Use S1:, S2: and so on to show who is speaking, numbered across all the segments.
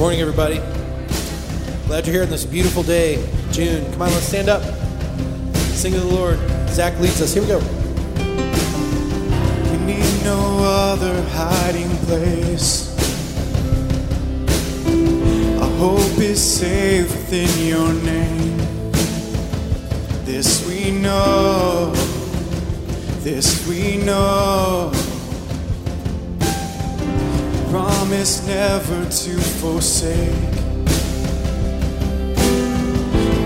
S1: morning, everybody. Glad you're here on this beautiful day, June. Come on, let's stand up. Sing to the Lord. Zach leads us. Here we go.
S2: We need no other hiding place. Our hope is safe within your name. This we know, this we know. Promise never to forsake.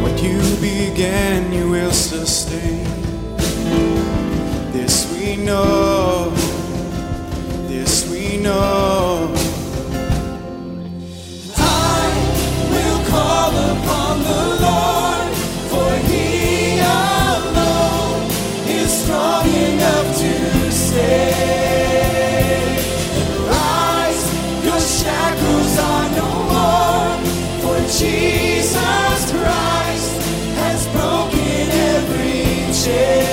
S2: What you began, you will sustain. This we know, this we know. I will call upon the Lord, for He alone is strong enough to save. Jesus Christ has broken every chain.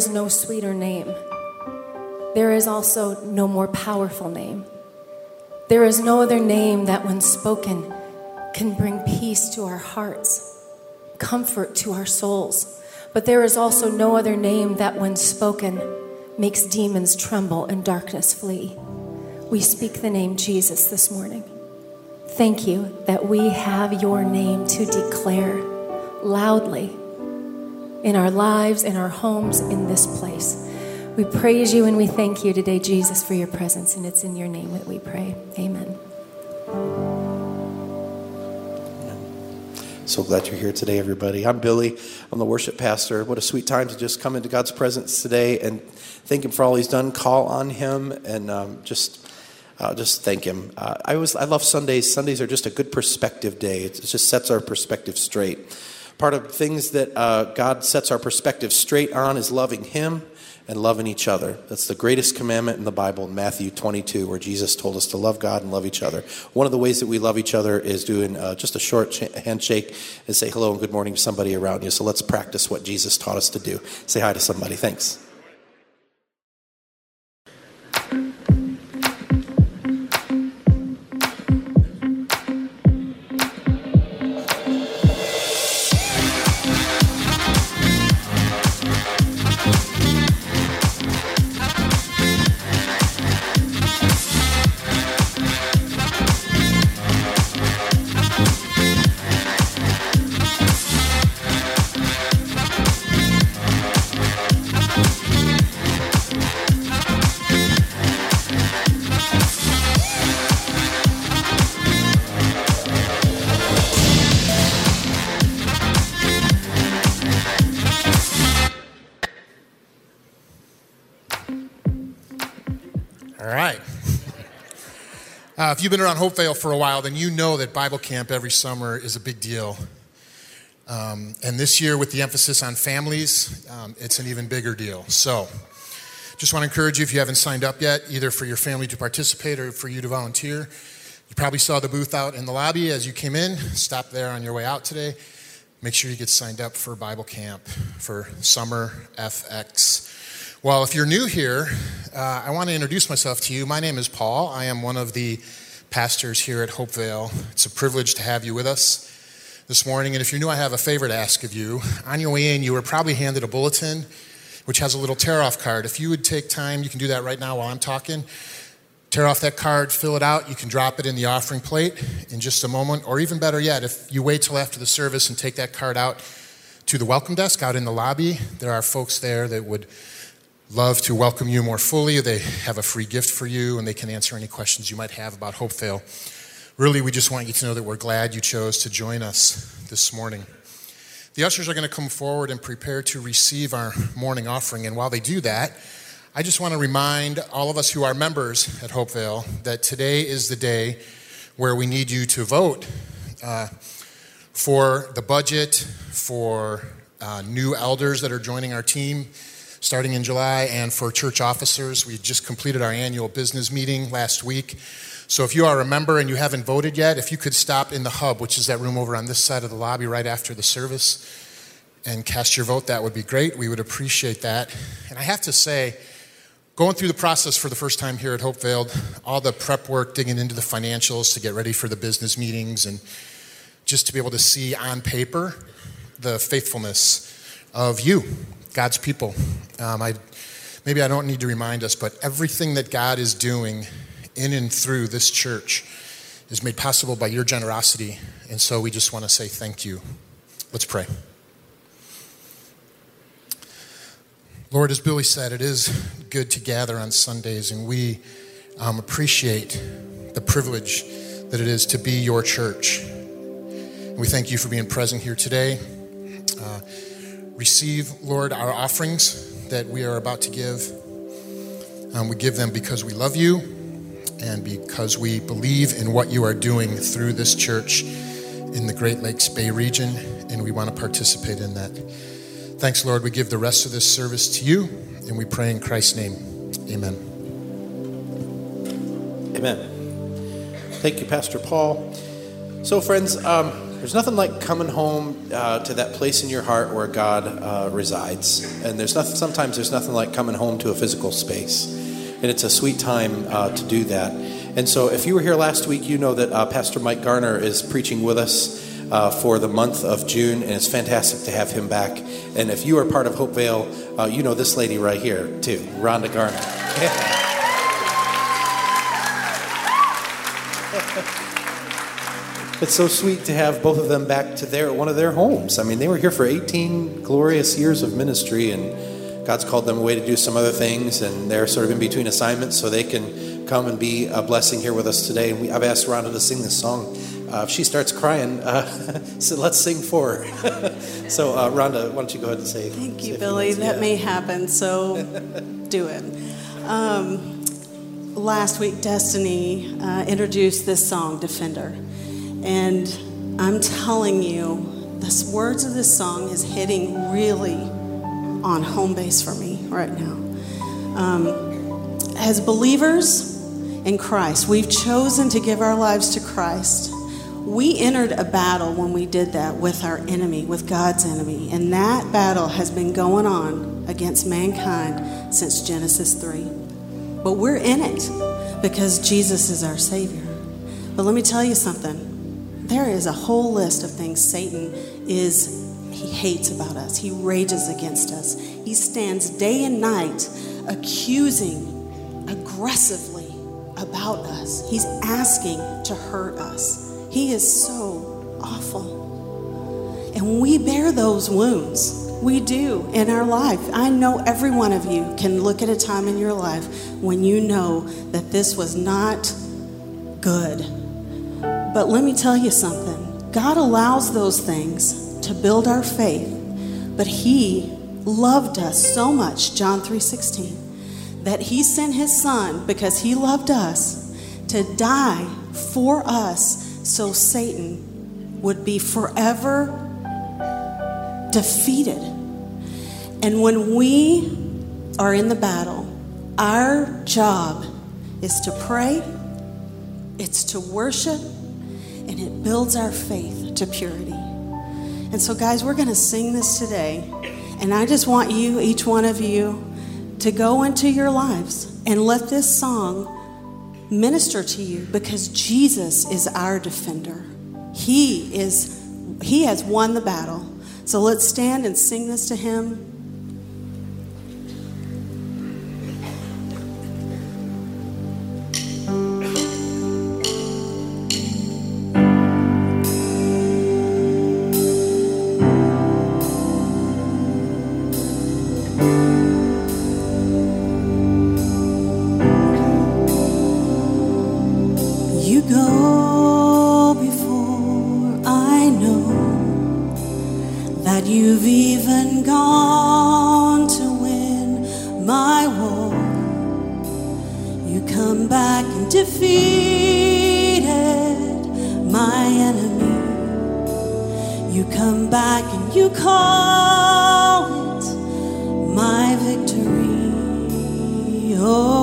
S2: Is no
S3: sweeter name. There is also no more powerful name. There is no other name that, when spoken, can bring peace to our hearts, comfort to our souls. But there is also no other name that, when spoken, makes demons tremble and darkness flee. We speak the name Jesus this morning. Thank you that we have your name to declare loudly in our lives, in our homes, in this place. We praise you and we thank you today, Jesus, for your presence, and it's in your name that we pray. Amen.
S1: So glad you're here today, everybody. I'm Billy. I'm the worship pastor. What a sweet time to just come into God's presence today and thank Him for all He's done. Call on Him and um, just. Uh, just thank him. Uh, I was I love Sundays. Sundays are just a good perspective day. It just sets our perspective straight. Part of things that uh, God sets our perspective straight on is loving Him and loving each other. That's the greatest commandment in the Bible in Matthew 22, where Jesus told us to love God and love each other. One of the ways that we love each other is doing uh, just a short handshake and say hello and good morning to somebody around you. So let's practice what Jesus taught us to do. Say hi to somebody. Thanks.
S4: Uh, if you've been around Hopevale for a while, then you know that Bible camp every summer is a big deal. Um, and this year, with the emphasis on families, um, it's an even bigger deal. So, just want to encourage you if you haven't signed up yet, either for your family to participate or for you to volunteer. You probably saw the booth out in the lobby as you came in. Stop there on your way out today. Make sure you get signed up for Bible camp for summer FX. Well, if you're new here, uh, I want to introduce myself to you. My name is Paul. I am one of the pastors here at Hopevale. It's a privilege to have you with us this morning. And if you're new, I have a favor to ask of you. On your way in, you were probably handed a bulletin which has a little tear off card. If you would take time, you can do that right now while I'm talking. Tear off that card, fill it out. You can drop it in the offering plate in just a moment. Or even better yet, if you wait till after the service and take that card out to the welcome desk out in the lobby, there are folks there that would love to welcome you more fully. They have a free gift for you and they can answer any questions you might have about Hopevale. Really, we just want you to know that we're glad you chose to join us this morning. The ushers are going to come forward and prepare to receive our morning offering. And while they do that, I just want to remind all of us who are members at Hopevale that today is the day where we need you to vote uh, for the budget, for uh, new elders that are joining our team starting in July, and for church officers. We just completed our annual business meeting last week. So if you are a member and you haven't voted yet, if you could stop in the hub, which is that room over on this side of the lobby right after the service, and cast your vote, that would be great. We would appreciate that. And I have to say, going through the process for the first time here at Hopevale, all the prep work, digging into the financials to get ready for the business meetings, and just to be able to see on paper the faithfulness of you, God's people. Um, I, maybe I don't need to remind us, but everything that God is doing in and through this church is made possible by your generosity. And so we just want to say thank you. Let's pray. Lord, as Billy said, it is good to gather on Sundays, and we um, appreciate the privilege that it is to be your church. And we thank you for being present here today. Uh, receive, Lord, our offerings that we are about to give. Um, we give them because we love you and because we believe in what you are doing through this church in the Great Lakes Bay region, and we want to participate in that. Thanks, Lord. We give the rest of this service to you, and we pray in Christ's name. Amen.
S1: Amen. Thank you, Pastor Paul. So, friends, um, There's nothing like coming home uh, to that place in your heart where God uh, resides, and there's nothing. Sometimes there's nothing like coming home to a physical space, and it's a sweet time uh, to do that. And so, if you were here last week, you know that uh, Pastor Mike Garner is preaching with us uh, for the month of June, and it's fantastic to have him back. And if you are part of Hopevale, uh, you know this lady right here too, Rhonda Garner. It's so sweet to have both of them back to their one of their homes. I mean, they were here for 18 glorious years of ministry, and God's called them away to do some other things, and they're sort of in between assignments, so they can come and be a blessing here with us today. And we, I've asked Rhonda to sing this song. Uh, if she starts crying, uh, so let's sing for her. so, uh, Rhonda, why don't you go ahead and say?
S5: Thank you, Billy.
S1: words?
S5: That
S1: Yeah.
S5: may happen, so do it. Um, last week, Destiny uh, introduced this song, Defender. And I'm telling you, the words of this song is hitting really on home base for me right now. Um, as believers in Christ, we've chosen to give our lives to Christ. We entered a battle when we did that with our enemy, with God's enemy. And that battle has been going on against mankind since Genesis 3. But we're in it because Jesus is our Savior. But let me tell you something. There is a whole list of things Satan is he hates about us. He rages against us. He stands day and night accusing aggressively about us. He's asking to hurt us. He is so awful. And we bear those wounds. We do in our life. I know every one of you can look at a time in your life when you know that this was not good. But let me tell you something God allows those things to build our faith, but He loved us so much, John 3:16, that He sent His Son because He loved us to die for us so Satan would be forever defeated. And when we are in the battle, our job is to pray, it's to worship, and it builds our faith to purity. And so, guys, we're going to sing this today. And I just want you, each one of you, to go into your lives and let this song minister to you because Jesus is our defender. He is he has won the battle. So let's stand and sing this to him. Oh.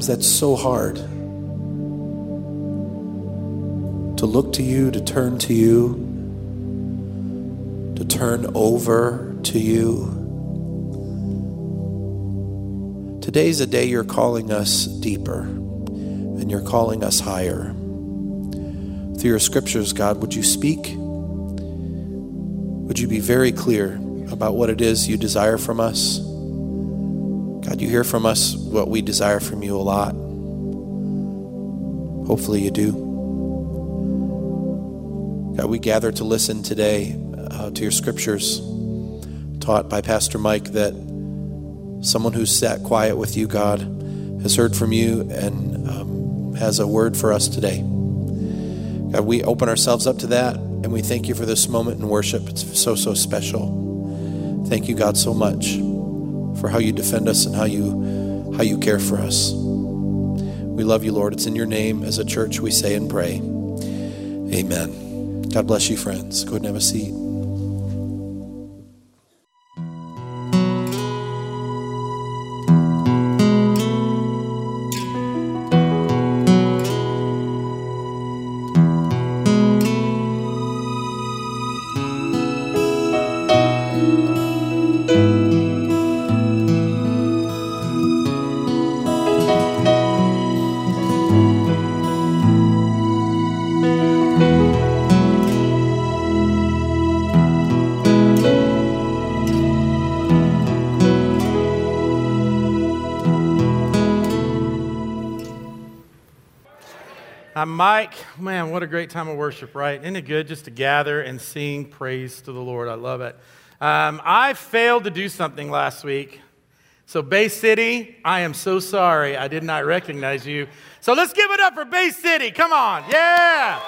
S1: Sometimes that's so hard to look to you, to turn to you, to turn over to you. Today's a day you're calling us deeper and you're calling us higher. Through your scriptures, God, would you speak? Would you be very clear about what it is you desire from us? God, you hear from us what we desire from you a lot. Hopefully, you do. God, we gather to listen today uh, to your scriptures taught by Pastor Mike that someone who's sat quiet with you, God, has heard from you and um, has a word for us today. God, we open ourselves up to that and we thank you for this moment in worship. It's so, so special. Thank you, God, so much for how you defend us and how you, how you care for us. We love you, Lord. It's in your name as a church we say and pray. Amen. God bless you, friends. Go ahead and have a seat.
S6: Mike. Man, what a great time of worship, right? Isn't it good just to gather and sing praise to the Lord? I love it. Um, I failed to do something last week. So, Bay City, I am so sorry I did not recognize you. So, let's give it up for Bay City. Come on. Yeah.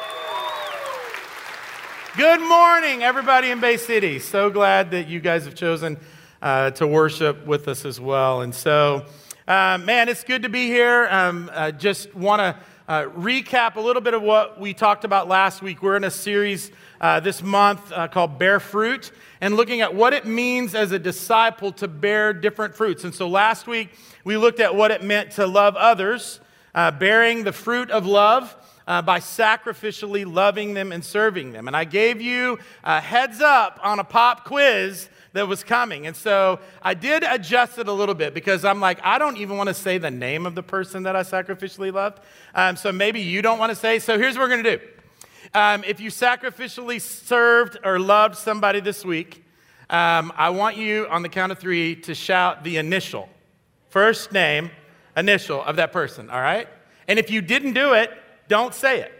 S6: Good morning, everybody in Bay City. So glad that you guys have chosen uh, to worship with us as well. And so, uh, man, it's good to be here. Um, I just want to uh, recap a little bit of what we talked about last week. We're in a series uh, this month uh, called Bear Fruit and looking at what it means as a disciple to bear different fruits. And so last week we looked at what it meant to love others, uh, bearing the fruit of love. Uh, by sacrificially loving them and serving them. And I gave you a heads up on a pop quiz that was coming. And so I did adjust it a little bit because I'm like, I don't even want to say the name of the person that I sacrificially loved. Um, so maybe you don't want to say. So here's what we're going to do. Um, if you sacrificially served or loved somebody this week, um, I want you on the count of three to shout the initial, first name, initial of that person, all right? And if you didn't do it, don't say it.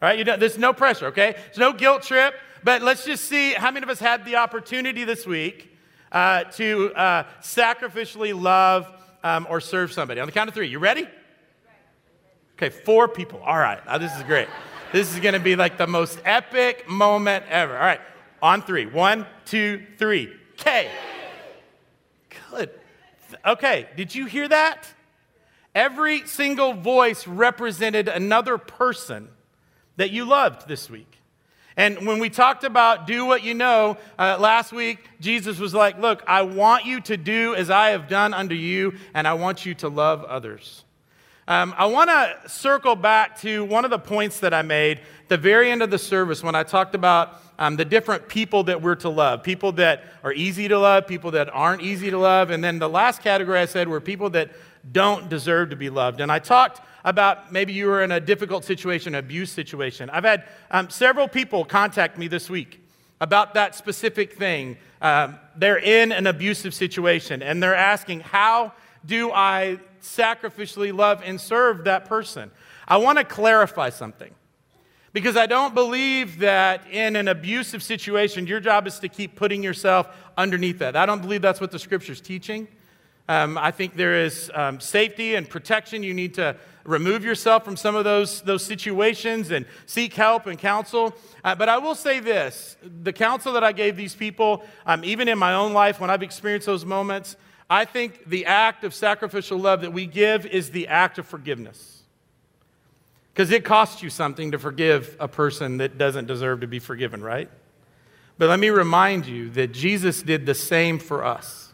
S6: All right, you don't, there's no pressure, okay? There's no guilt trip, but let's just see how many of us had the opportunity this week uh, to uh, sacrificially love um, or serve somebody. On the count of three, you ready? Okay, four people. All right, now, this is great. This is gonna be like the most epic moment ever. All right, on three. One, two, three. K. Good. Okay, did you hear that? Every single voice represented another person that you loved this week. And when we talked about do what you know uh, last week, Jesus was like, Look, I want you to do as I have done unto you, and I want you to love others. Um, I want to circle back to one of the points that I made at the very end of the service when I talked about um, the different people that we're to love people that are easy to love, people that aren't easy to love. And then the last category I said were people that don't deserve to be loved. And I talked about maybe you were in a difficult situation, abuse situation. I've had um, several people contact me this week about that specific thing. Um, they're in an abusive situation and they're asking, How do I sacrificially love and serve that person? I want to clarify something. Because I don't believe that in an abusive situation, your job is to keep putting yourself underneath that. I don't believe that's what the scripture's teaching. Um, I think there is um, safety and protection. You need to remove yourself from some of those, those situations and seek help and counsel. Uh, but I will say this the counsel that I gave these people, um, even in my own life when I've experienced those moments, I think the act of sacrificial love that we give is the act of forgiveness. Because it costs you something to forgive a person that doesn't deserve to be forgiven, right? But let me remind you that Jesus did the same for us.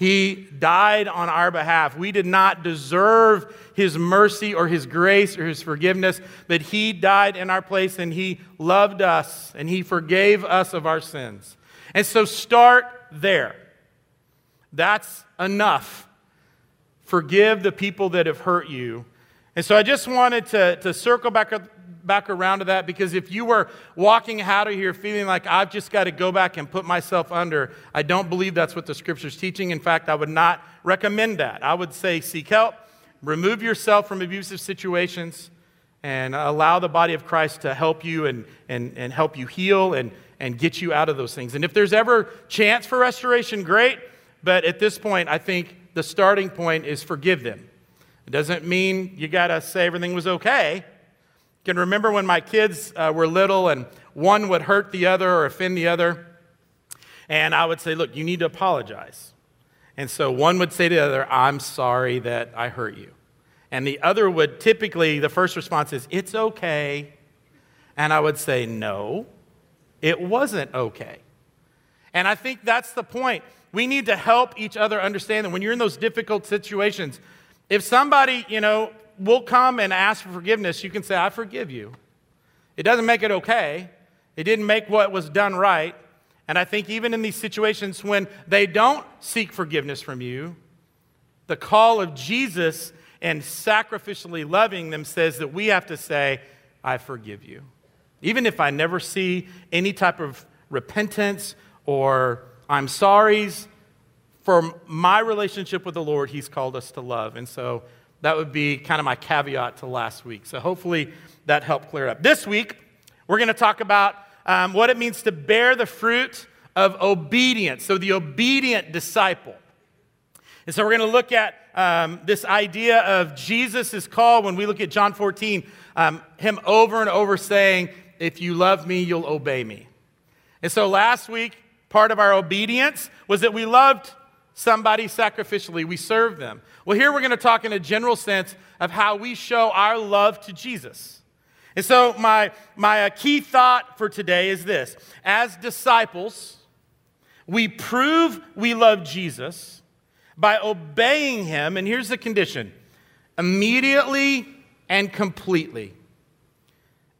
S6: He died on our behalf. We did not deserve his mercy or his grace or his forgiveness, but he died in our place and he loved us and he forgave us of our sins. And so start there. That's enough. Forgive the people that have hurt you. And so I just wanted to, to circle back, back around to that because if you were walking out of here feeling like I've just got to go back and put myself under, I don't believe that's what the scripture's teaching. In fact, I would not recommend that. I would say seek help, remove yourself from abusive situations, and allow the body of Christ to help you and, and, and help you heal and, and get you out of those things. And if there's ever chance for restoration, great. But at this point, I think the starting point is forgive them. It doesn't mean you got to say everything was okay. Can remember when my kids uh, were little and one would hurt the other or offend the other. And I would say, look, you need to apologize. And so one would say to the other, I'm sorry that I hurt you. And the other would typically, the first response is, it's okay. And I would say, no, it wasn't okay. And I think that's the point. We need to help each other understand that when you're in those difficult situations, if somebody, you know, will come and ask for forgiveness, you can say, I forgive you. It doesn't make it okay. It didn't make what was done right. And I think even in these situations when they don't seek forgiveness from you, the call of Jesus and sacrificially loving them says that we have to say, I forgive you. Even if I never see any type of repentance or I'm sorry's, for my relationship with the Lord, He's called us to love. And so that would be kind of my caveat to last week. So hopefully that helped clear up. This week, we're going to talk about um, what it means to bear the fruit of obedience. So the obedient disciple. And so we're going to look at um, this idea of Jesus' call when we look at John 14, um, him over and over saying, If you love me, you'll obey me. And so last week, part of our obedience was that we loved somebody sacrificially, we serve them. Well, here we're going to talk in a general sense of how we show our love to Jesus. And so, my, my uh, key thought for today is this as disciples, we prove we love Jesus by obeying him, and here's the condition immediately and completely.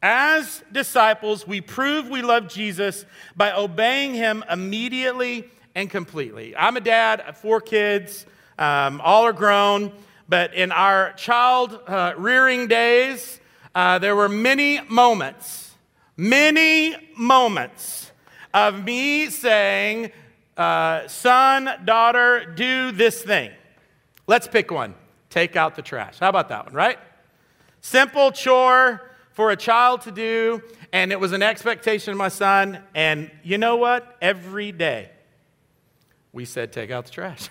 S6: As disciples, we prove we love Jesus by obeying him immediately and completely. I'm a dad, of four kids, um, all are grown, but in our child uh, rearing days, uh, there were many moments, many moments of me saying, uh, son, daughter, do this thing. Let's pick one. Take out the trash. How about that one, right? Simple chore for a child to do, and it was an expectation of my son. And you know what? Every day, we said, take out the trash.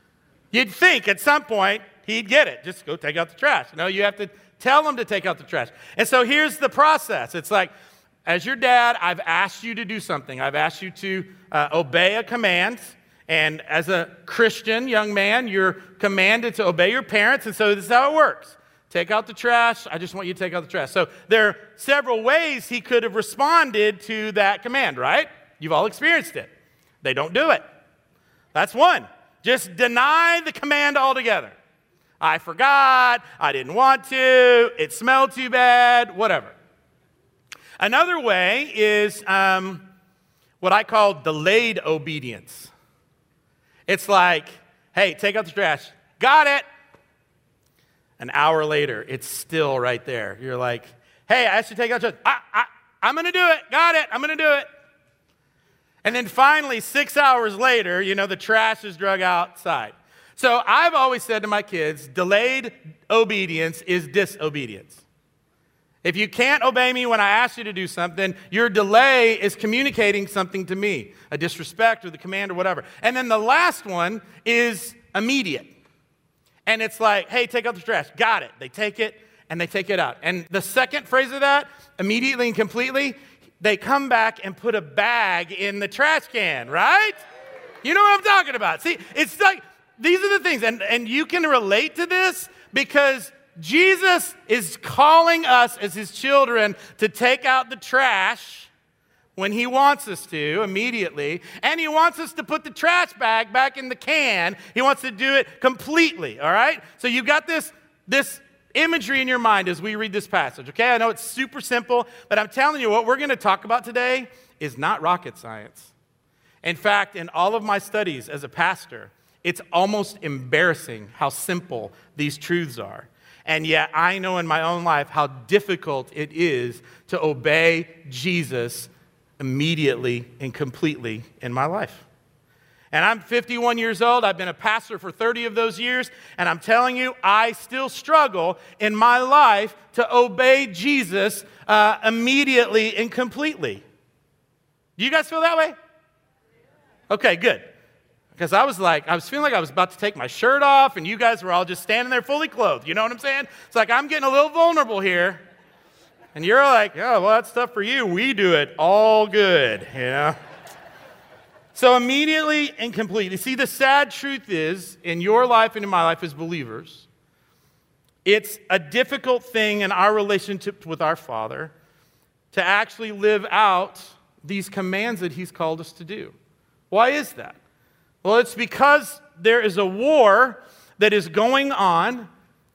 S6: You'd think at some point he'd get it. Just go take out the trash. No, you have to tell him to take out the trash. And so here's the process it's like, as your dad, I've asked you to do something. I've asked you to uh, obey a command. And as a Christian young man, you're commanded to obey your parents. And so this is how it works take out the trash. I just want you to take out the trash. So there are several ways he could have responded to that command, right? You've all experienced it. They don't do it. That's one. Just deny the command altogether. I forgot. I didn't want to. It smelled too bad. Whatever. Another way is um, what I call delayed obedience. It's like, hey, take out the trash. Got it. An hour later, it's still right there. You're like, hey, I to take out the trash. I, I, I'm going to do it. Got it. I'm going to do it. And then finally, six hours later, you know, the trash is drug outside. So I've always said to my kids delayed obedience is disobedience. If you can't obey me when I ask you to do something, your delay is communicating something to me, a disrespect or the command or whatever. And then the last one is immediate. And it's like, hey, take out the trash. Got it. They take it and they take it out. And the second phrase of that, immediately and completely, they come back and put a bag in the trash can, right? You know what I'm talking about. See, it's like these are the things, and, and you can relate to this because Jesus is calling us as his children to take out the trash, when He wants us to immediately, and He wants us to put the trash bag back in the can. He wants to do it completely, all right? So you've got this, this imagery in your mind as we read this passage, okay? I know it's super simple, but I'm telling you what we're going to talk about today is not rocket science. In fact, in all of my studies as a pastor, it's almost embarrassing how simple these truths are. And yet, I know in my own life how difficult it is to obey Jesus immediately and completely in my life. And I'm 51 years old. I've been a pastor for 30 of those years. And I'm telling you, I still struggle in my life to obey Jesus uh, immediately and completely. Do you guys feel that way? Okay, good. Because I was like, I was feeling like I was about to take my shirt off, and you guys were all just standing there fully clothed. You know what I'm saying? It's like I'm getting a little vulnerable here. And you're like, oh, well, that's stuff for you. We do it all good, you know? So immediately and completely. See, the sad truth is, in your life and in my life as believers, it's a difficult thing in our relationship with our Father to actually live out these commands that He's called us to do. Why is that? Well, it's because there is a war that is going on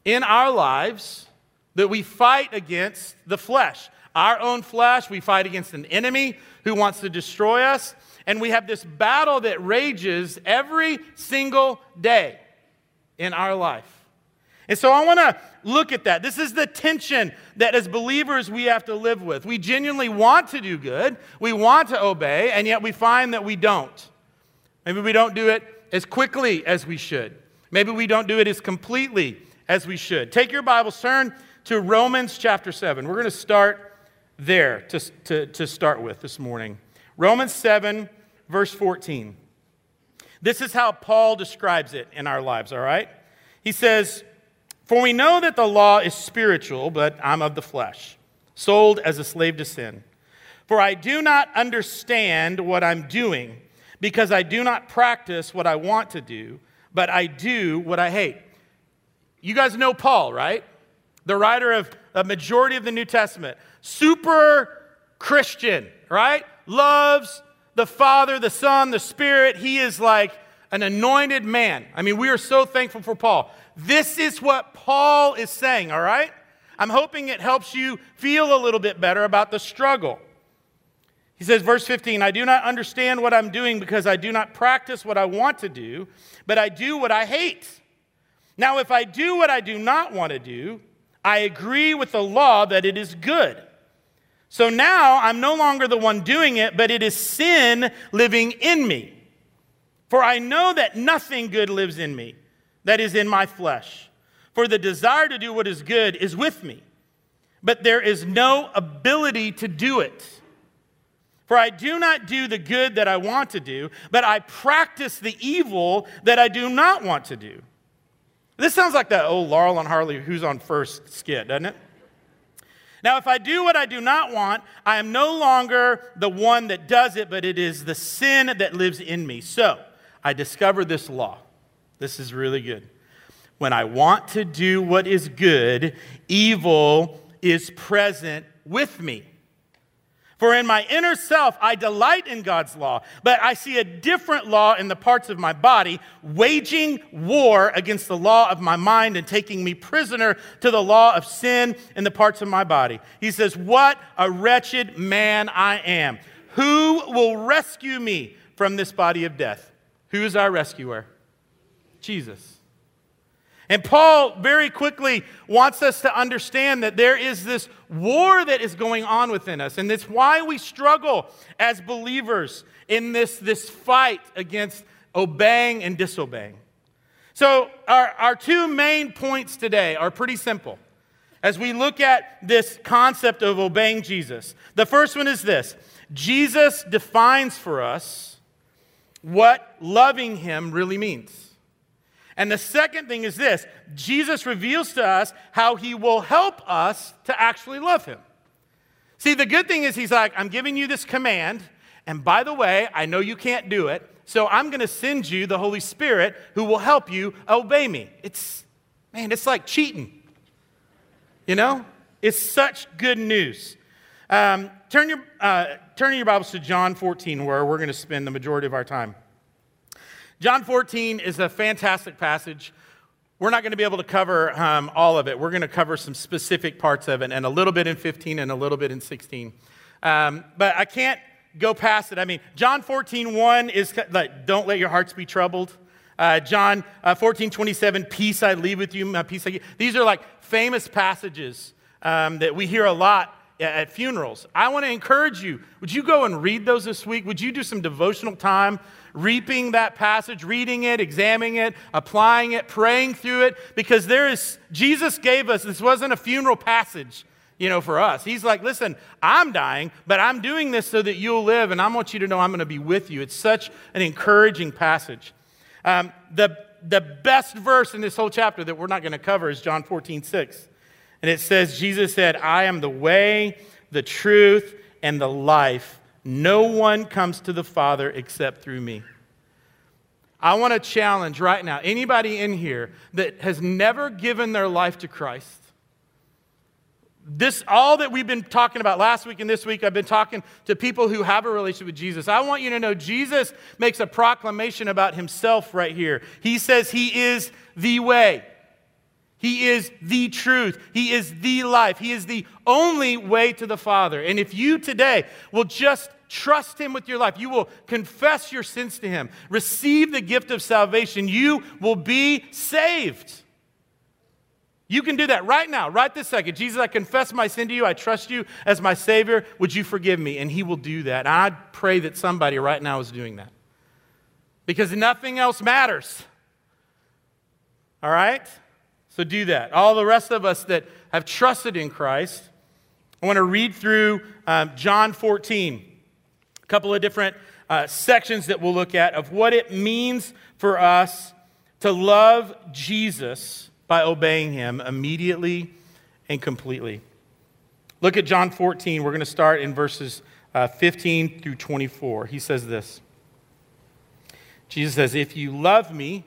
S6: in our lives that we fight against the flesh. Our own flesh, we fight against an enemy who wants to destroy us. And we have this battle that rages every single day in our life. And so I want to look at that. This is the tension that as believers we have to live with. We genuinely want to do good, we want to obey, and yet we find that we don't. Maybe we don't do it as quickly as we should. Maybe we don't do it as completely as we should. Take your Bibles, turn to Romans chapter 7. We're going to start there to, to, to start with this morning. Romans 7, verse 14. This is how Paul describes it in our lives, all right? He says, For we know that the law is spiritual, but I'm of the flesh, sold as a slave to sin. For I do not understand what I'm doing because I do not practice what I want to do, but I do what I hate. You guys know Paul, right? The writer of a majority of the New Testament. Super Christian, right? Loves the Father, the Son, the Spirit. He is like an anointed man. I mean, we are so thankful for Paul. This is what Paul is saying, all right? I'm hoping it helps you feel a little bit better about the struggle. He says, verse 15, I do not understand what I'm doing because I do not practice what I want to do, but I do what I hate. Now, if I do what I do not want to do, I agree with the law that it is good. So now I'm no longer the one doing it, but it is sin living in me. For I know that nothing good lives in me, that is in my flesh. For the desire to do what is good is with me, but there is no ability to do it. For I do not do the good that I want to do, but I practice the evil that I do not want to do. This sounds like that old Laurel and Hardy who's on first skit, doesn't it? Now, if I do what I do not want, I am no longer the one that does it, but it is the sin that lives in me. So I discover this law. This is really good. When I want to do what is good, evil is present with me. For in my inner self, I delight in God's law, but I see a different law in the parts of my body, waging war against the law of my mind and taking me prisoner to the law of sin in the parts of my body. He says, What a wretched man I am. Who will rescue me from this body of death? Who is our rescuer? Jesus. And Paul very quickly wants us to understand that there is this war that is going on within us. And it's why we struggle as believers in this, this fight against obeying and disobeying. So, our, our two main points today are pretty simple as we look at this concept of obeying Jesus. The first one is this Jesus defines for us what loving him really means. And the second thing is this Jesus reveals to us how he will help us to actually love him. See, the good thing is, he's like, I'm giving you this command, and by the way, I know you can't do it, so I'm going to send you the Holy Spirit who will help you obey me. It's, man, it's like cheating. You know? It's such good news. Um, turn your, uh, turning your Bibles to John 14, where we're going to spend the majority of our time. John 14 is a fantastic passage. We're not going to be able to cover um, all of it. We're going to cover some specific parts of it, and a little bit in 15 and a little bit in 16. Um, but I can't go past it. I mean, John 14, 1 is like, don't let your hearts be troubled. Uh, John uh, 14, 27, peace I leave with you, my peace I give. These are like famous passages um, that we hear a lot at funerals. I want to encourage you. Would you go and read those this week? Would you do some devotional time reaping that passage, reading it, examining it, applying it, praying through it? Because there is, Jesus gave us, this wasn't a funeral passage, you know, for us. He's like, listen, I'm dying, but I'm doing this so that you'll live, and I want you to know I'm going to be with you. It's such an encouraging passage. Um, the, the best verse in this whole chapter that we're not going to cover is John 14, 6. And it says, Jesus said, I am the way, the truth, and the life. No one comes to the Father except through me. I want to challenge right now anybody in here that has never given their life to Christ. This, all that we've been talking about last week and this week, I've been talking to people who have a relationship with Jesus. I want you to know Jesus makes a proclamation about himself right here. He says he is the way. He is the truth. He is the life. He is the only way to the Father. And if you today will just trust Him with your life, you will confess your sins to Him, receive the gift of salvation, you will be saved. You can do that right now, right this second. Jesus, I confess my sin to you. I trust you as my Savior. Would you forgive me? And He will do that. I pray that somebody right now is doing that because nothing else matters. All right? So do that. All the rest of us that have trusted in Christ, I want to read through um, John 14, a couple of different uh, sections that we'll look at of what it means for us to love Jesus by obeying him immediately and completely. Look at John 14. We're going to start in verses uh, 15 through 24. He says this Jesus says, If you love me,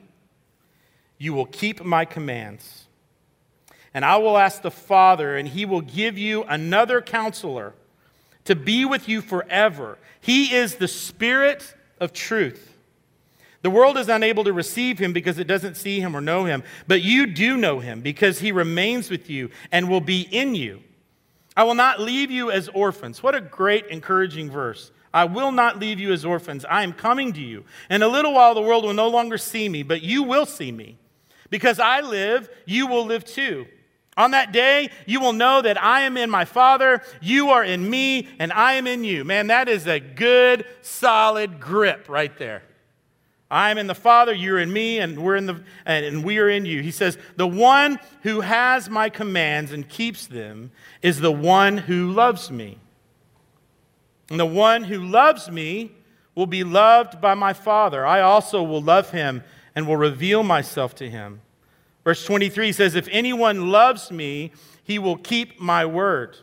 S6: you will keep my commands. And I will ask the Father, and he will give you another counselor to be with you forever. He is the Spirit of truth. The world is unable to receive him because it doesn't see him or know him, but you do know him because he remains with you and will be in you. I will not leave you as orphans. What a great, encouraging verse. I will not leave you as orphans. I am coming to you. In a little while, the world will no longer see me, but you will see me. Because I live, you will live too. On that day, you will know that I am in my Father, you are in me, and I am in you. Man, that is a good, solid grip right there. I am in the Father, you're in me, and we're in the and we are in you. He says, "The one who has my commands and keeps them is the one who loves me. And the one who loves me will be loved by my Father. I also will love him and will reveal myself to him. Verse 23 says, If anyone loves me, he will keep my word.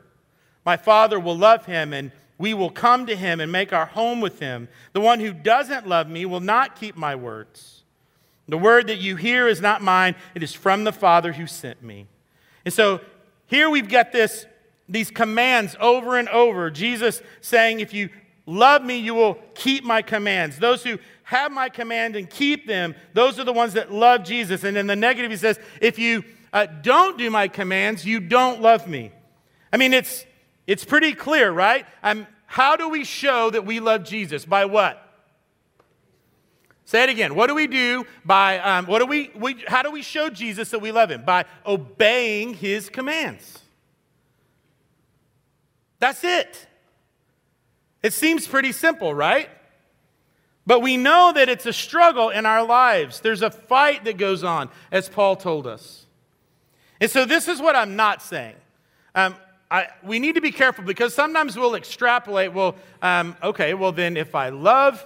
S6: My Father will love him, and we will come to him and make our home with him. The one who doesn't love me will not keep my words. The word that you hear is not mine, it is from the Father who sent me. And so here we've got this, these commands over and over. Jesus saying, If you love me, you will keep my commands. Those who have my command and keep them, those are the ones that love Jesus. And in the negative, he says, if you uh, don't do my commands, you don't love me. I mean, it's, it's pretty clear, right? Um, how do we show that we love Jesus? By what? Say it again. What do we do by, um, what do we, we, how do we show Jesus that we love him? By obeying his commands. That's it. It seems pretty simple, right? But we know that it's a struggle in our lives. There's a fight that goes on, as Paul told us. And so, this is what I'm not saying. Um, I, we need to be careful because sometimes we'll extrapolate, well, um, okay, well, then if I love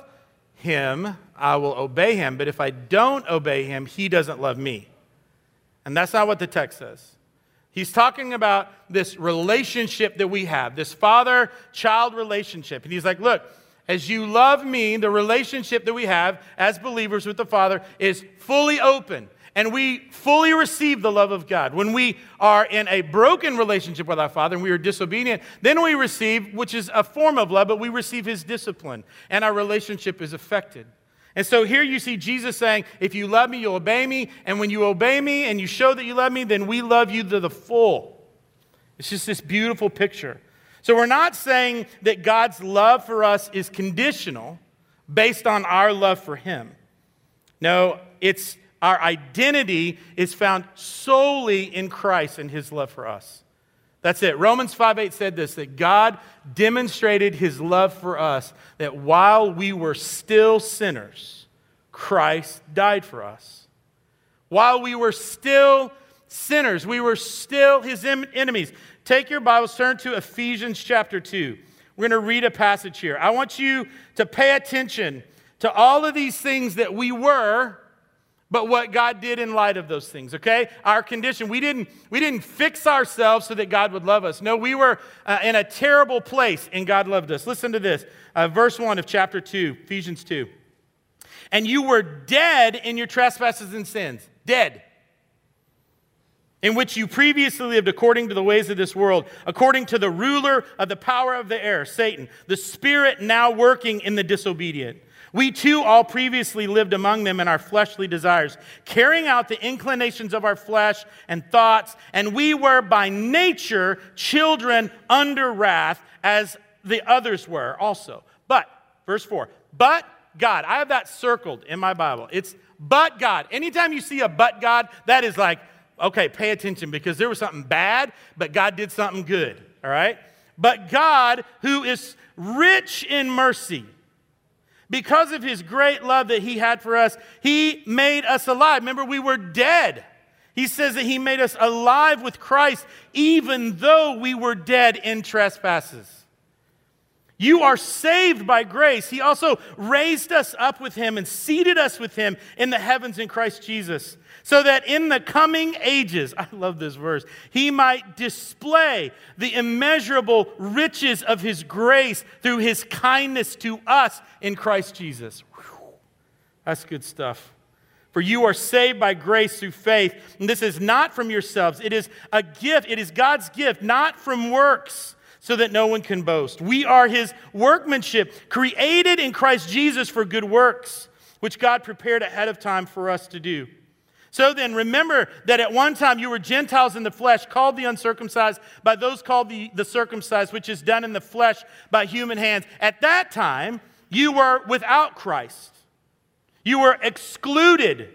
S6: him, I will obey him. But if I don't obey him, he doesn't love me. And that's not what the text says. He's talking about this relationship that we have, this father child relationship. And he's like, look, as you love me, the relationship that we have as believers with the Father is fully open. And we fully receive the love of God. When we are in a broken relationship with our Father and we are disobedient, then we receive, which is a form of love, but we receive His discipline, and our relationship is affected. And so here you see Jesus saying, If you love me, you'll obey me. And when you obey me and you show that you love me, then we love you to the full. It's just this beautiful picture. So we're not saying that God's love for us is conditional based on our love for Him. No, it's our identity is found solely in Christ and His love for us. That's it. Romans 5 8 said this that God demonstrated His love for us, that while we were still sinners, Christ died for us. While we were still sinners, we were still His enemies. Take your Bibles, turn to Ephesians chapter 2. We're going to read a passage here. I want you to pay attention to all of these things that we were, but what God did in light of those things, okay? Our condition. We didn't, we didn't fix ourselves so that God would love us. No, we were uh, in a terrible place and God loved us. Listen to this uh, verse 1 of chapter 2, Ephesians 2. And you were dead in your trespasses and sins. Dead in which you previously lived according to the ways of this world, according to the ruler of the power of the air, Satan, the spirit now working in the disobedient. We too all previously lived among them in our fleshly desires, carrying out the inclinations of our flesh and thoughts, and we were by nature children under wrath, as the others were also. But, verse 4, but God, I have that circled in my Bible. It's but God. Anytime you see a but God, that is like, okay, pay attention because there was something bad, but God did something good, all right? But God, who is rich in mercy, because of his great love that he had for us, he made us alive. Remember, we were dead. He says that he made us alive with Christ, even though we were dead in trespasses. You are saved by grace. He also raised us up with him and seated us with him in the heavens in Christ Jesus, so that in the coming ages, I love this verse, he might display the immeasurable riches of his grace through his kindness to us in Christ Jesus. Whew. That's good stuff. For you are saved by grace through faith. And this is not from yourselves, it is a gift. It is God's gift, not from works so that no one can boast. We are his workmanship, created in Christ Jesus for good works, which God prepared ahead of time for us to do. So then, remember that at one time you were Gentiles in the flesh, called the uncircumcised by those called the, the circumcised, which is done in the flesh by human hands. At that time, you were without Christ. You were excluded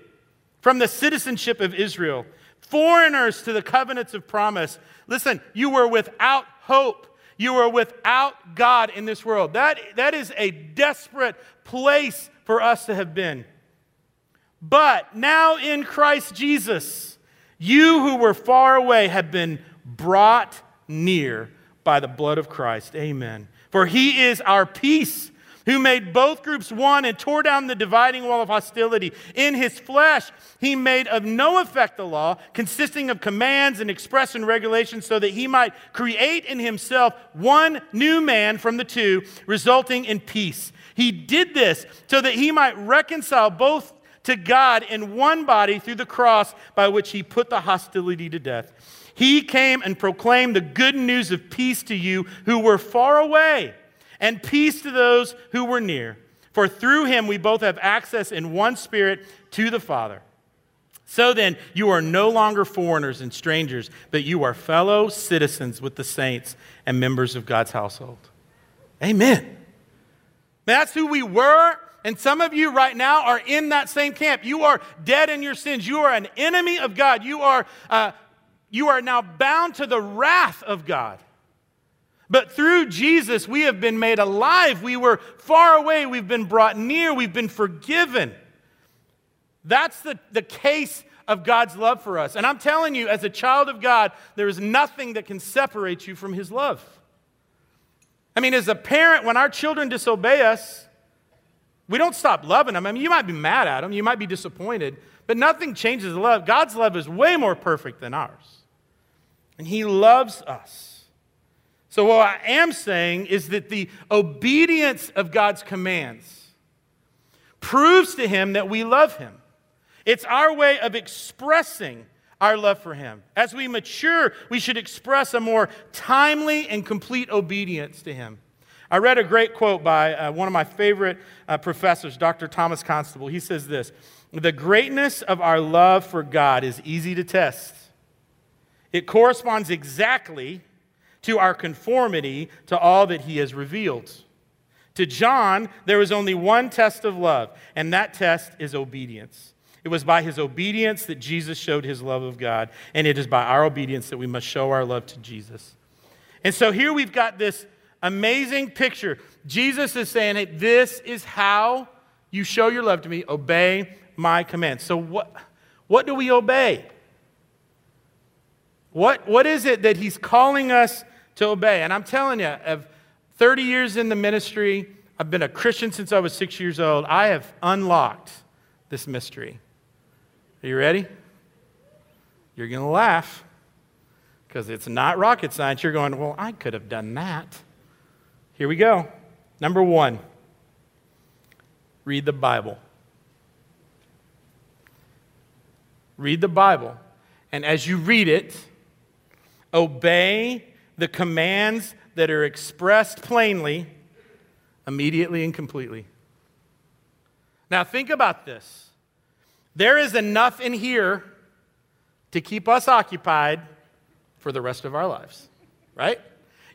S6: from the citizenship of Israel, foreigners to the covenants of promise. Listen, you were without hope you are without God in this world. That, that is a desperate place for us to have been. But now in Christ Jesus, you who were far away have been brought near by the blood of Christ. Amen. For he is our peace who made both groups one and tore down the dividing wall of hostility. In his flesh, he made of no effect the law, consisting of commands and express and regulations, so that he might create in himself one new man from the two, resulting in peace. He did this so that he might reconcile both to God in one body through the cross by which he put the hostility to death. He came and proclaimed the good news of peace to you who were far away and peace to those who were near. For through him we both have access in one spirit to the Father. So then, you are no longer foreigners and strangers, but you are fellow citizens with the saints and members of God's household. Amen. That's who we were. And some of you right now are in that same camp. You are dead in your sins. You are an enemy of God. You are, uh, you are now bound to the wrath of God. But through Jesus, we have been made alive. We were far away. We've been brought near. We've been forgiven. That's the, the case of God's love for us. And I'm telling you, as a child of God, there is nothing that can separate you from His love. I mean, as a parent, when our children disobey us, we don't stop loving them. I mean, you might be mad at them, you might be disappointed, but nothing changes the love. God's love is way more perfect than ours. And He loves us. So, what I am saying is that the obedience of God's commands proves to him that we love him. It's our way of expressing our love for him. As we mature, we should express a more timely and complete obedience to him. I read a great quote by uh, one of my favorite uh, professors, Dr. Thomas Constable. He says this The greatness of our love for God is easy to test. It corresponds exactly to our conformity to all that he has revealed. To John, there is only one test of love, and that test is obedience. It was by his obedience that Jesus showed his love of God, and it is by our obedience that we must show our love to Jesus. And so here we've got this amazing picture. Jesus is saying, hey, This is how you show your love to me. Obey my commands. So, what, what do we obey? What, what is it that he's calling us to obey? And I'm telling you, of 30 years in the ministry, I've been a Christian since I was six years old. I have unlocked this mystery. Are you ready? You're going to laugh because it's not rocket science. You're going, well, I could have done that. Here we go. Number one read the Bible. Read the Bible. And as you read it, obey the commands that are expressed plainly, immediately, and completely. Now, think about this. There is enough in here to keep us occupied for the rest of our lives, right?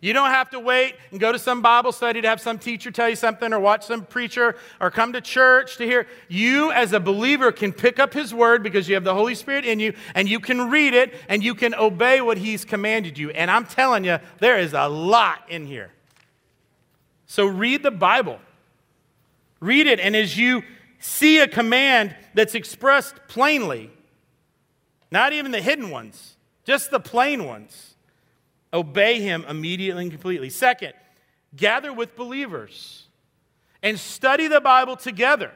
S6: You don't have to wait and go to some Bible study to have some teacher tell you something or watch some preacher or come to church to hear. You, as a believer, can pick up His Word because you have the Holy Spirit in you and you can read it and you can obey what He's commanded you. And I'm telling you, there is a lot in here. So read the Bible. Read it, and as you see a command that's expressed plainly, not even the hidden ones, just the plain ones Obey him immediately and completely. Second, gather with believers and study the Bible together.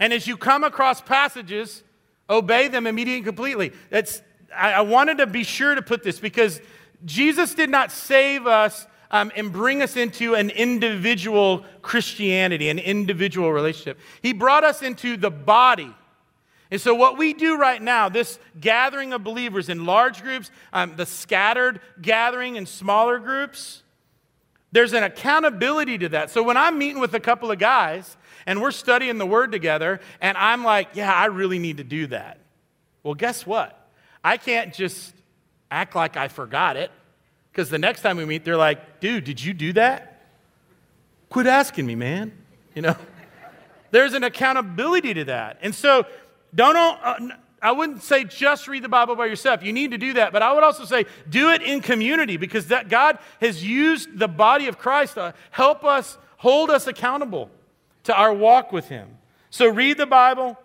S6: And as you come across passages, obey them immediately and completely. That's, I, I wanted to be sure to put this because Jesus did not save us um, and bring us into an individual Christianity, an individual relationship. He brought us into the body and so, what we do right now, this gathering of believers in large groups, um, the scattered gathering in smaller groups, there's an accountability to that. So, when I'm meeting with a couple of guys and we're studying the word together, and I'm like, yeah, I really need to do that. Well, guess what? I can't just act like I forgot it because the next time we meet, they're like, dude, did you do that? Quit asking me, man. You know? There's an accountability to that. And so don't, uh, I wouldn't say just read the Bible by yourself. You need to do that. But I would also say do it in community because that God has used the body of Christ to help us, hold us accountable to our walk with Him. So read the Bible,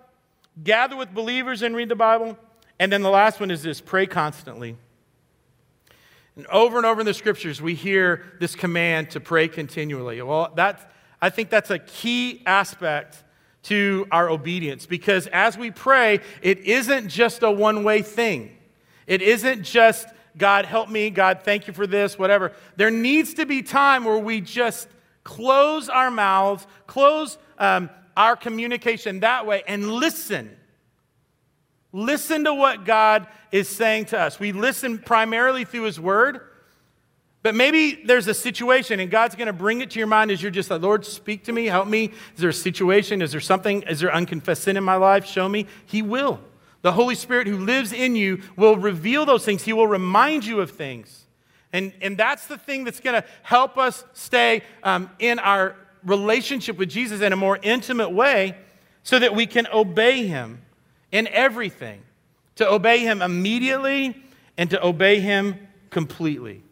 S6: gather with believers and read the Bible. And then the last one is this pray constantly. And over and over in the scriptures, we hear this command to pray continually. Well, that's, I think that's a key aspect to our obedience because as we pray, it isn't just a one way thing. It isn't just, God, help me, God, thank you for this, whatever. There needs to be time where we just close our mouths, close um, our communication that way, and listen. Listen to what God is saying to us. We listen primarily through His Word, but maybe there's a situation and God's going to bring it to your mind as you're just like, Lord, speak to me, help me. Is there a situation? Is there something? Is there unconfessed sin in my life? Show me. He will. The Holy Spirit who lives in you will reveal those things. He will remind you of things. And, and that's the thing that's going to help us stay um, in our relationship with Jesus in a more intimate way so that we can obey Him in everything. To obey Him immediately and to obey Him completely.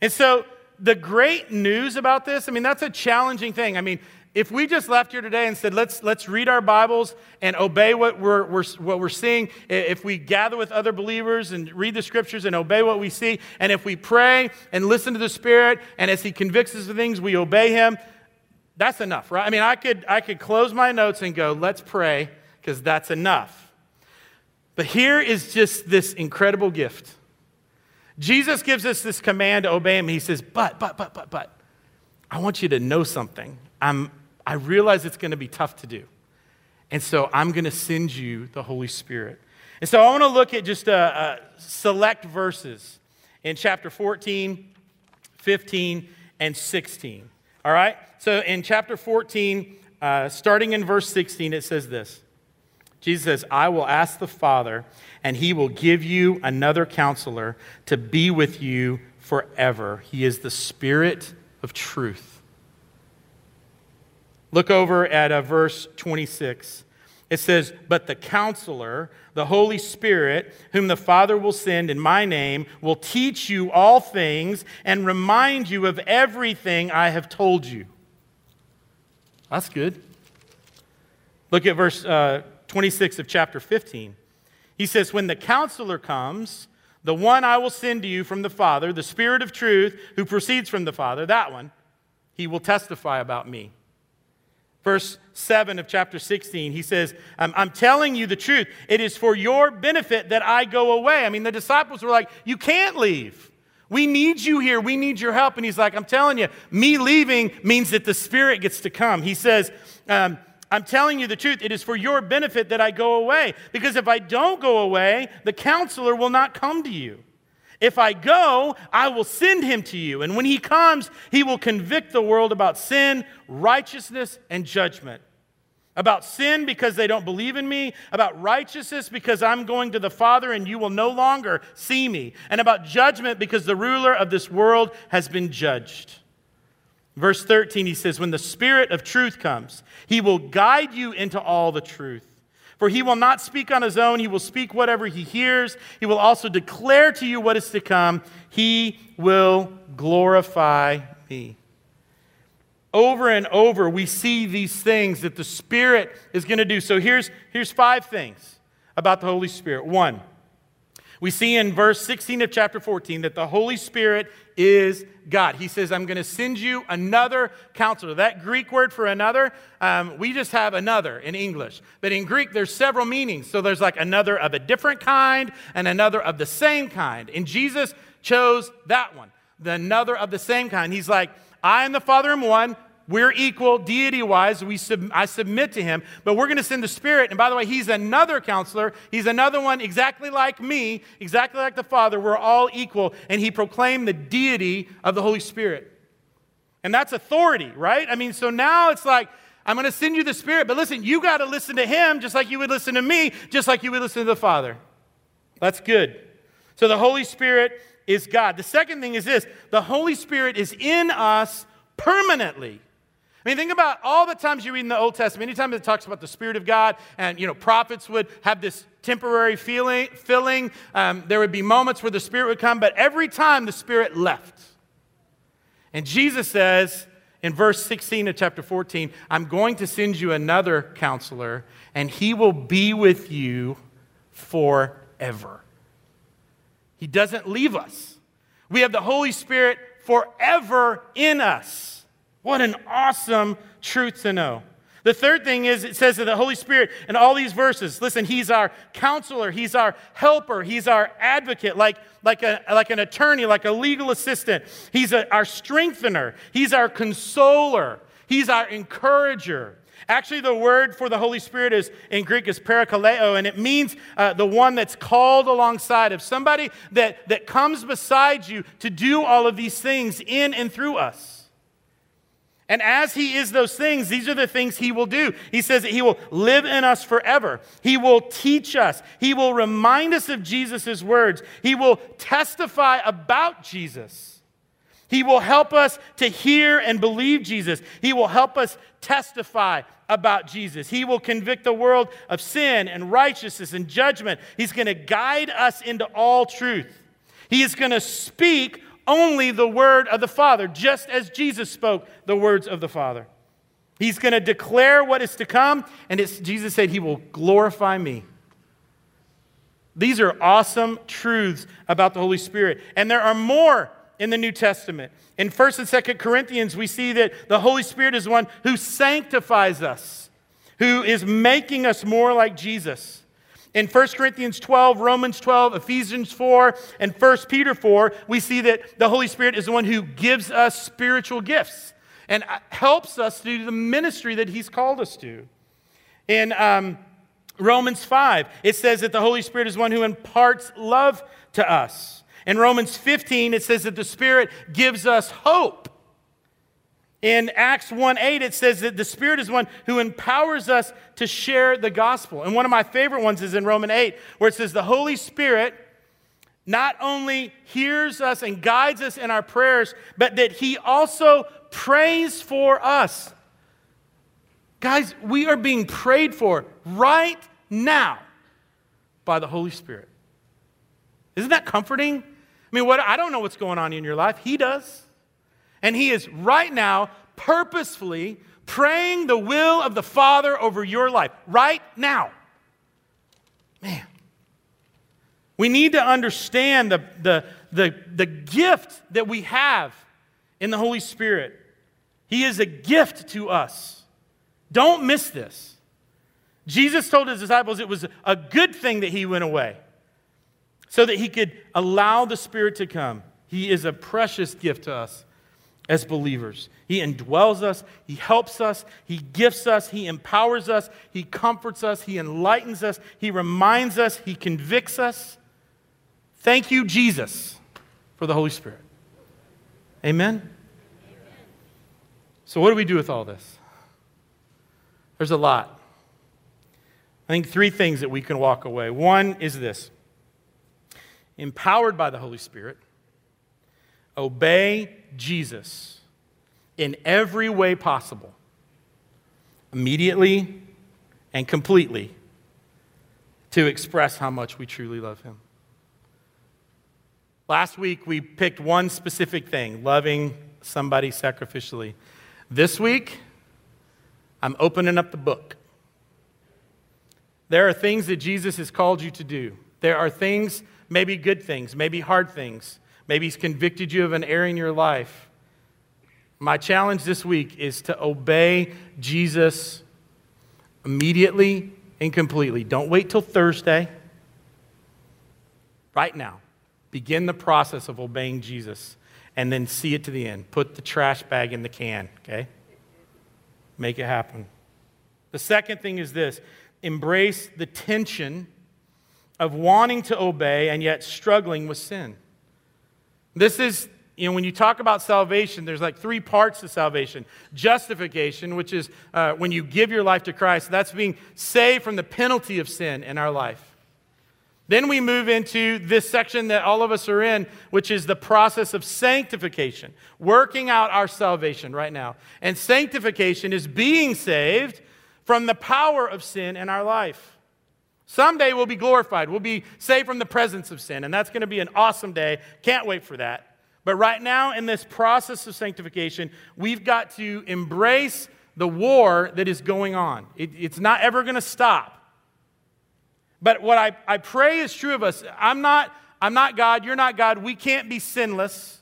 S6: And so, the great news about this, I mean, that's a challenging thing. I mean, if we just left here today and said, let's, let's read our Bibles and obey what we're, we're, what we're seeing, if we gather with other believers and read the scriptures and obey what we see, and if we pray and listen to the Spirit, and as He convicts us of things, we obey Him, that's enough, right? I mean, I could, I could close my notes and go, let's pray, because that's enough. But here is just this incredible gift Jesus gives us this command to obey him. He says, But, but, but, but, but, I want you to know something. I'm, I realize it's going to be tough to do. And so I'm going to send you the Holy Spirit. And so I want to look at just uh, uh, select verses in chapter 14, 15, and 16. All right? So in chapter 14, uh, starting in verse 16, it says this Jesus says, I will ask the Father, and he will give you another counselor to be with you forever. He is the Spirit of truth. Look over at uh, verse 26. It says, But the counselor, the Holy Spirit, whom the Father will send in my name, will teach you all things and remind you of everything I have told you. That's good. Look at verse uh, 26 of chapter 15. He says, When the counselor comes, the one I will send to you from the Father, the Spirit of truth who proceeds from the Father, that one, he will testify about me. Verse 7 of chapter 16, he says, I'm, I'm, telling you the truth. It is for your benefit that I go away. I mean, the disciples were like, You can't leave. We need you here. We need your help. And he's like, I'm telling you, me leaving means that the Spirit gets to come. He says, um, I'm telling you the truth. It is for your benefit that I go away. Because if I don't go away, the counselor will not come to you. If I go, I will send him to you. And when he comes, he will convict the world about sin, righteousness, and judgment. About sin because they don't believe in me, about righteousness because I'm going to the Father and you will no longer see me, and about judgment because the ruler of this world has been judged. Verse 13, he says, When the Spirit of truth comes, he will guide you into all the truth. For he will not speak on his own, he will speak whatever he hears. He will also declare to you what is to come. He will glorify me. Over and over, we see these things that the Spirit is going to do. So here's, here's five things about the Holy Spirit. One, we see in verse 16 of chapter 14 that the Holy Spirit is God. He says, I'm going to send you another counselor. That Greek word for another, um, we just have another in English. But in Greek, there's several meanings. So there's like another of a different kind and another of the same kind. And Jesus chose that one, the another of the same kind. He's like, I and the Father am one. We're equal deity wise. Sub- I submit to him, but we're going to send the Spirit. And by the way, he's another counselor. He's another one exactly like me, exactly like the Father. We're all equal. And he proclaimed the deity of the Holy Spirit. And that's authority, right? I mean, so now it's like, I'm going to send you the Spirit, but listen, you got to listen to him just like you would listen to me, just like you would listen to the Father. That's good. So the Holy Spirit is God. The second thing is this the Holy Spirit is in us permanently. I mean, think about all the times you read in the Old Testament, anytime it talks about the Spirit of God, and, you know, prophets would have this temporary feeling, filling. Um, there would be moments where the Spirit would come, but every time the Spirit left. And Jesus says in verse 16 of chapter 14, I'm going to send you another counselor, and he will be with you forever. He doesn't leave us. We have the Holy Spirit forever in us. What an awesome truth to know. The third thing is it says that the Holy Spirit in all these verses, listen, He's our counselor, He's our helper, He's our advocate, like, like, a, like an attorney, like a legal assistant. He's a, our strengthener, He's our consoler, He's our encourager. Actually, the word for the Holy Spirit is in Greek is parakaleo, and it means uh, the one that's called alongside of somebody that, that comes beside you to do all of these things in and through us. And as he is those things, these are the things he will do. He says that he will live in us forever. He will teach us. He will remind us of Jesus' words. He will testify about Jesus. He will help us to hear and believe Jesus. He will help us testify about Jesus. He will convict the world of sin and righteousness and judgment. He's going to guide us into all truth. He is going to speak only the word of the Father, just as Jesus spoke the words of the Father. He's going to declare what is to come, and Jesus said, He will glorify me. These are awesome truths about the Holy Spirit. And there are more in the New Testament. In 1st and 2nd Corinthians, we see that the Holy Spirit is one who sanctifies us, who is making us more like Jesus. In 1 Corinthians 12, Romans 12, Ephesians 4, and 1 Peter 4, we see that the Holy Spirit is the one who gives us spiritual gifts and uh, helps us to do the ministry that He's called us to. In um, Romans 5, it says that the Holy Spirit is one who imparts love to us. In Romans 15, it says that the Spirit gives us hope. In Acts 1 8, it says that the Spirit is one who empowers us to share the gospel. And one of my favorite ones is in Romans 8, where it says the Holy Spirit not only hears us and guides us in our prayers, but that He also prays for us. Guys, we are being prayed for right now by the Holy Spirit. Isn't that comforting? I mean, what I don't know what's going on in your life. He does. And he is right now purposefully praying the will of the Father over your life. Right now. Man. We need to understand the, the, the, the gift that we have in the Holy Spirit. He is a gift to us. Don't miss this. Jesus told his disciples it was a good thing that he went away so that he could allow the Spirit to come. He is a precious gift to us as believers. He indwells us, He helps us, He gifts us, He empowers us, He comforts us, He enlightens us, He reminds us, He convicts us. Thank you, Jesus, for the Holy Spirit. Amen? So, what do we do with all this? There's a lot. I think three things that we can walk away. One is this empowered by the Holy Spirit, obey Jesus in every way possible, immediately and completely, to express how much we truly love Him. Last week, we picked one specific thing loving somebody sacrificially. This week, I'm opening up the book. There are things that Jesus has called you to do. There are things, maybe good things, maybe hard things. Maybe He's convicted you of an error in your life. My challenge this week is to obey Jesus immediately and completely. Don't wait till Thursday. Right now, begin the process of obeying Jesus and then see it to the end. Put the trash bag in the can, okay? Make it happen. The second thing is this embrace the tension of wanting to obey and yet struggling with sin. This is, you know, when you talk about salvation, there's like three parts to salvation justification, which is uh, when you give your life to Christ, that's being saved from the penalty of sin in our life. Then we move into this section that all of us are in, which is the process of sanctification, working out our salvation right now. And sanctification is being saved from the power of sin in our life. Someday we'll be glorified. We'll be saved from the presence of sin, and that's going to be an awesome day. Can't wait for that. But right now, in this process of sanctification, we've got to embrace the war that is going on. It, it's not ever going to stop. But what I, I pray is true of us. I'm not, I'm not God, you're not God. We can't be sinless.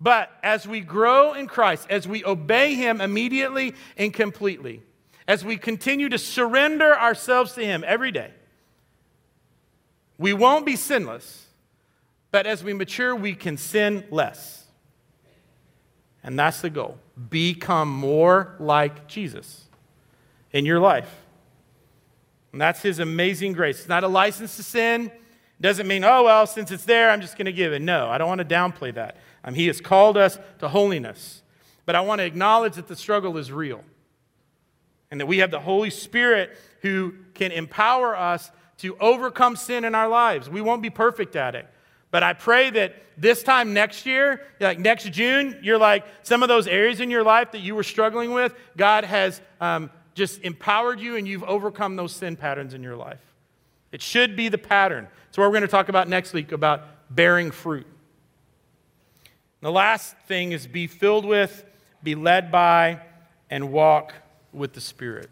S6: But as we grow in Christ, as we obey Him immediately and completely, as we continue to surrender ourselves to Him every day, we won't be sinless, but as we mature, we can sin less. And that's the goal. Become more like Jesus in your life. And that's His amazing grace. It's not a license to sin. It doesn't mean, oh, well, since it's there, I'm just going to give it. No, I don't want to downplay that. Um, he has called us to holiness. But I want to acknowledge that the struggle is real and that we have the Holy Spirit who can empower us to overcome sin in our lives. We won't be perfect at it. But I pray that this time next year, like next June, you're like some of those areas in your life that you were struggling with, God has um, just empowered you and you've overcome those sin patterns in your life. It should be the pattern. So, what we're going to talk about next week about bearing fruit. The last thing is be filled with, be led by, and walk with the Spirit.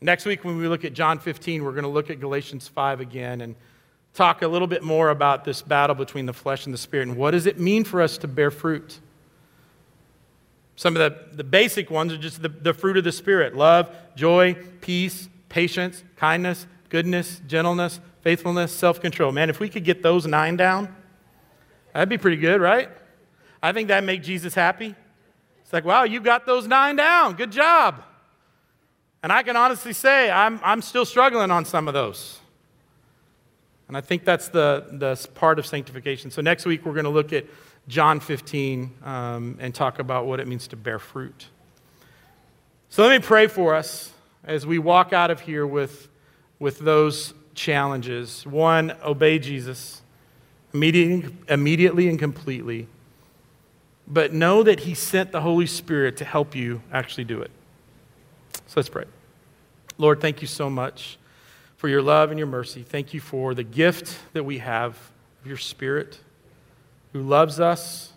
S6: Next week, when we look at John 15, we're going to look at Galatians 5 again and talk a little bit more about this battle between the flesh and the Spirit and what does it mean for us to bear fruit. Some of the, the basic ones are just the, the fruit of the Spirit love, joy, peace, patience, kindness, goodness, gentleness, faithfulness, self control. Man, if we could get those nine down, that'd be pretty good, right? I think that'd make Jesus happy. It's like, wow, you got those nine down. Good job. And I can honestly say, I'm, I'm still struggling on some of those. And I think that's the, the part of sanctification. So next week, we're going to look at John 15 um, and talk about what it means to bear fruit. So let me pray for us as we walk out of here with, with those challenges. One, obey Jesus immediately, immediately and completely, but know that He sent the Holy Spirit to help you actually do it. So let's pray. Lord, thank you so much for your love and your mercy. Thank you for the gift that we have of your Spirit who loves us,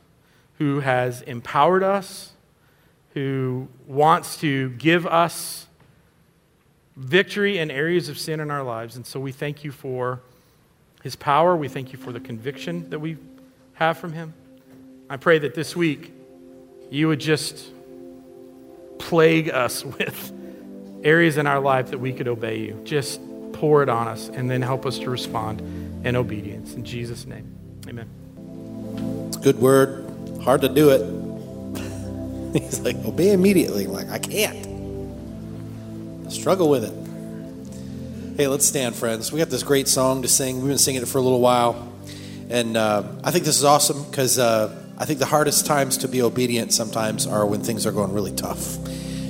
S6: who has empowered us, who wants to give us victory in areas of sin in our lives. And so we thank you for his power. We thank you for the conviction that we have from him. I pray that this week you would just plague us with areas in our life that we could obey you. Just pour it on us and then help us to respond in obedience. In Jesus' name, amen.
S7: It's a good word. Hard to do it. He's like, obey immediately. I'm like, I can't. I struggle with it. Hey, let's stand, friends. We got this great song to sing. We've been singing it for a little while. And uh, I think this is awesome because uh, I think the hardest times to be obedient sometimes are when things are going really tough.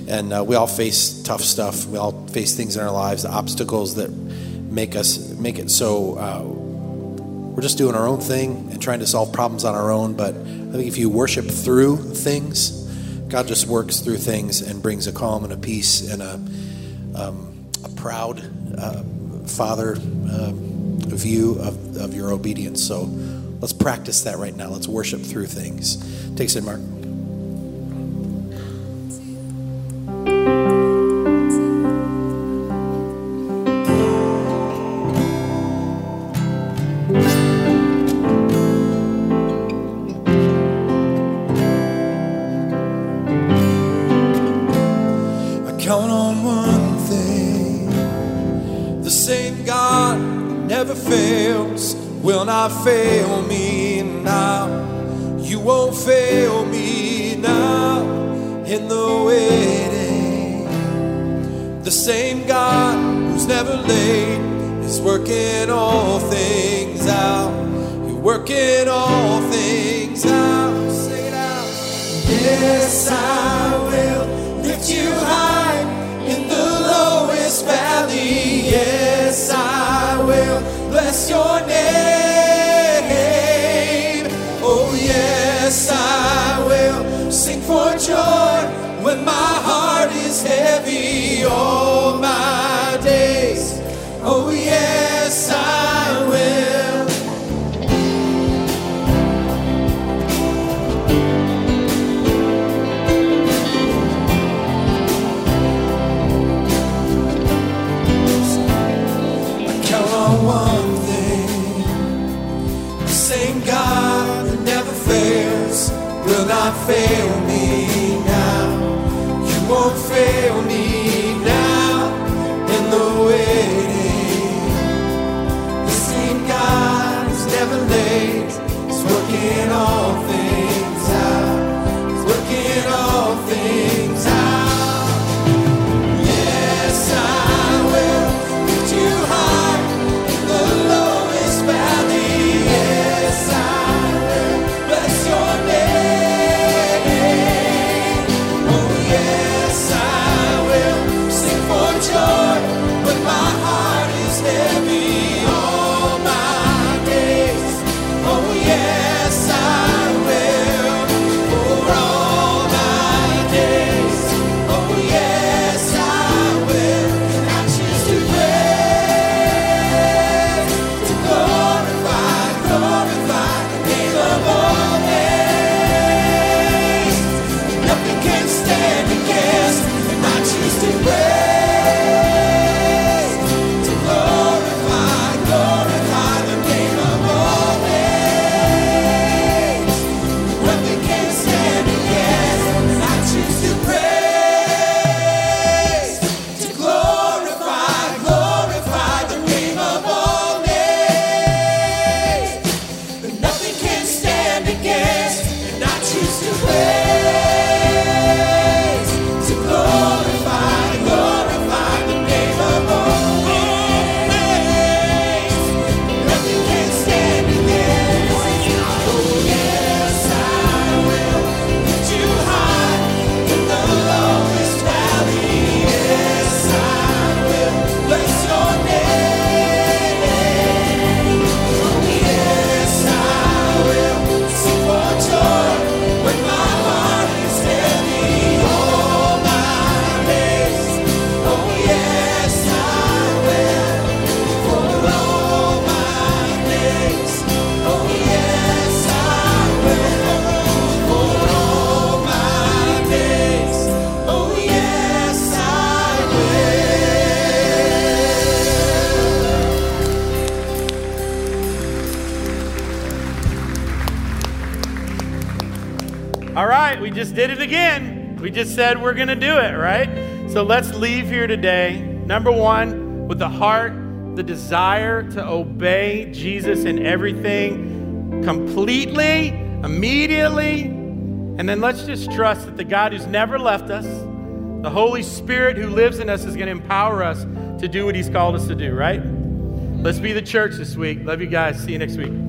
S7: And uh, we all face tough stuff. We all face things in our lives, the obstacles that make us make it so uh, we're just doing our own thing and trying to solve problems on our own. But I think if you worship through things, God just works through things and brings a calm and a peace and a, um, a proud uh, Father um, view of, of your obedience. So let's practice that right now. Let's worship through things. Take it, Mark.
S6: Just did it again. We just said we're going to do it, right? So let's leave here today, number one, with the heart, the desire to obey Jesus in everything completely, immediately. And then let's just trust that the God who's never left us, the Holy Spirit who lives in us, is going to empower us to do what He's called us to do, right? Let's be the church this week. Love you guys. See you next week.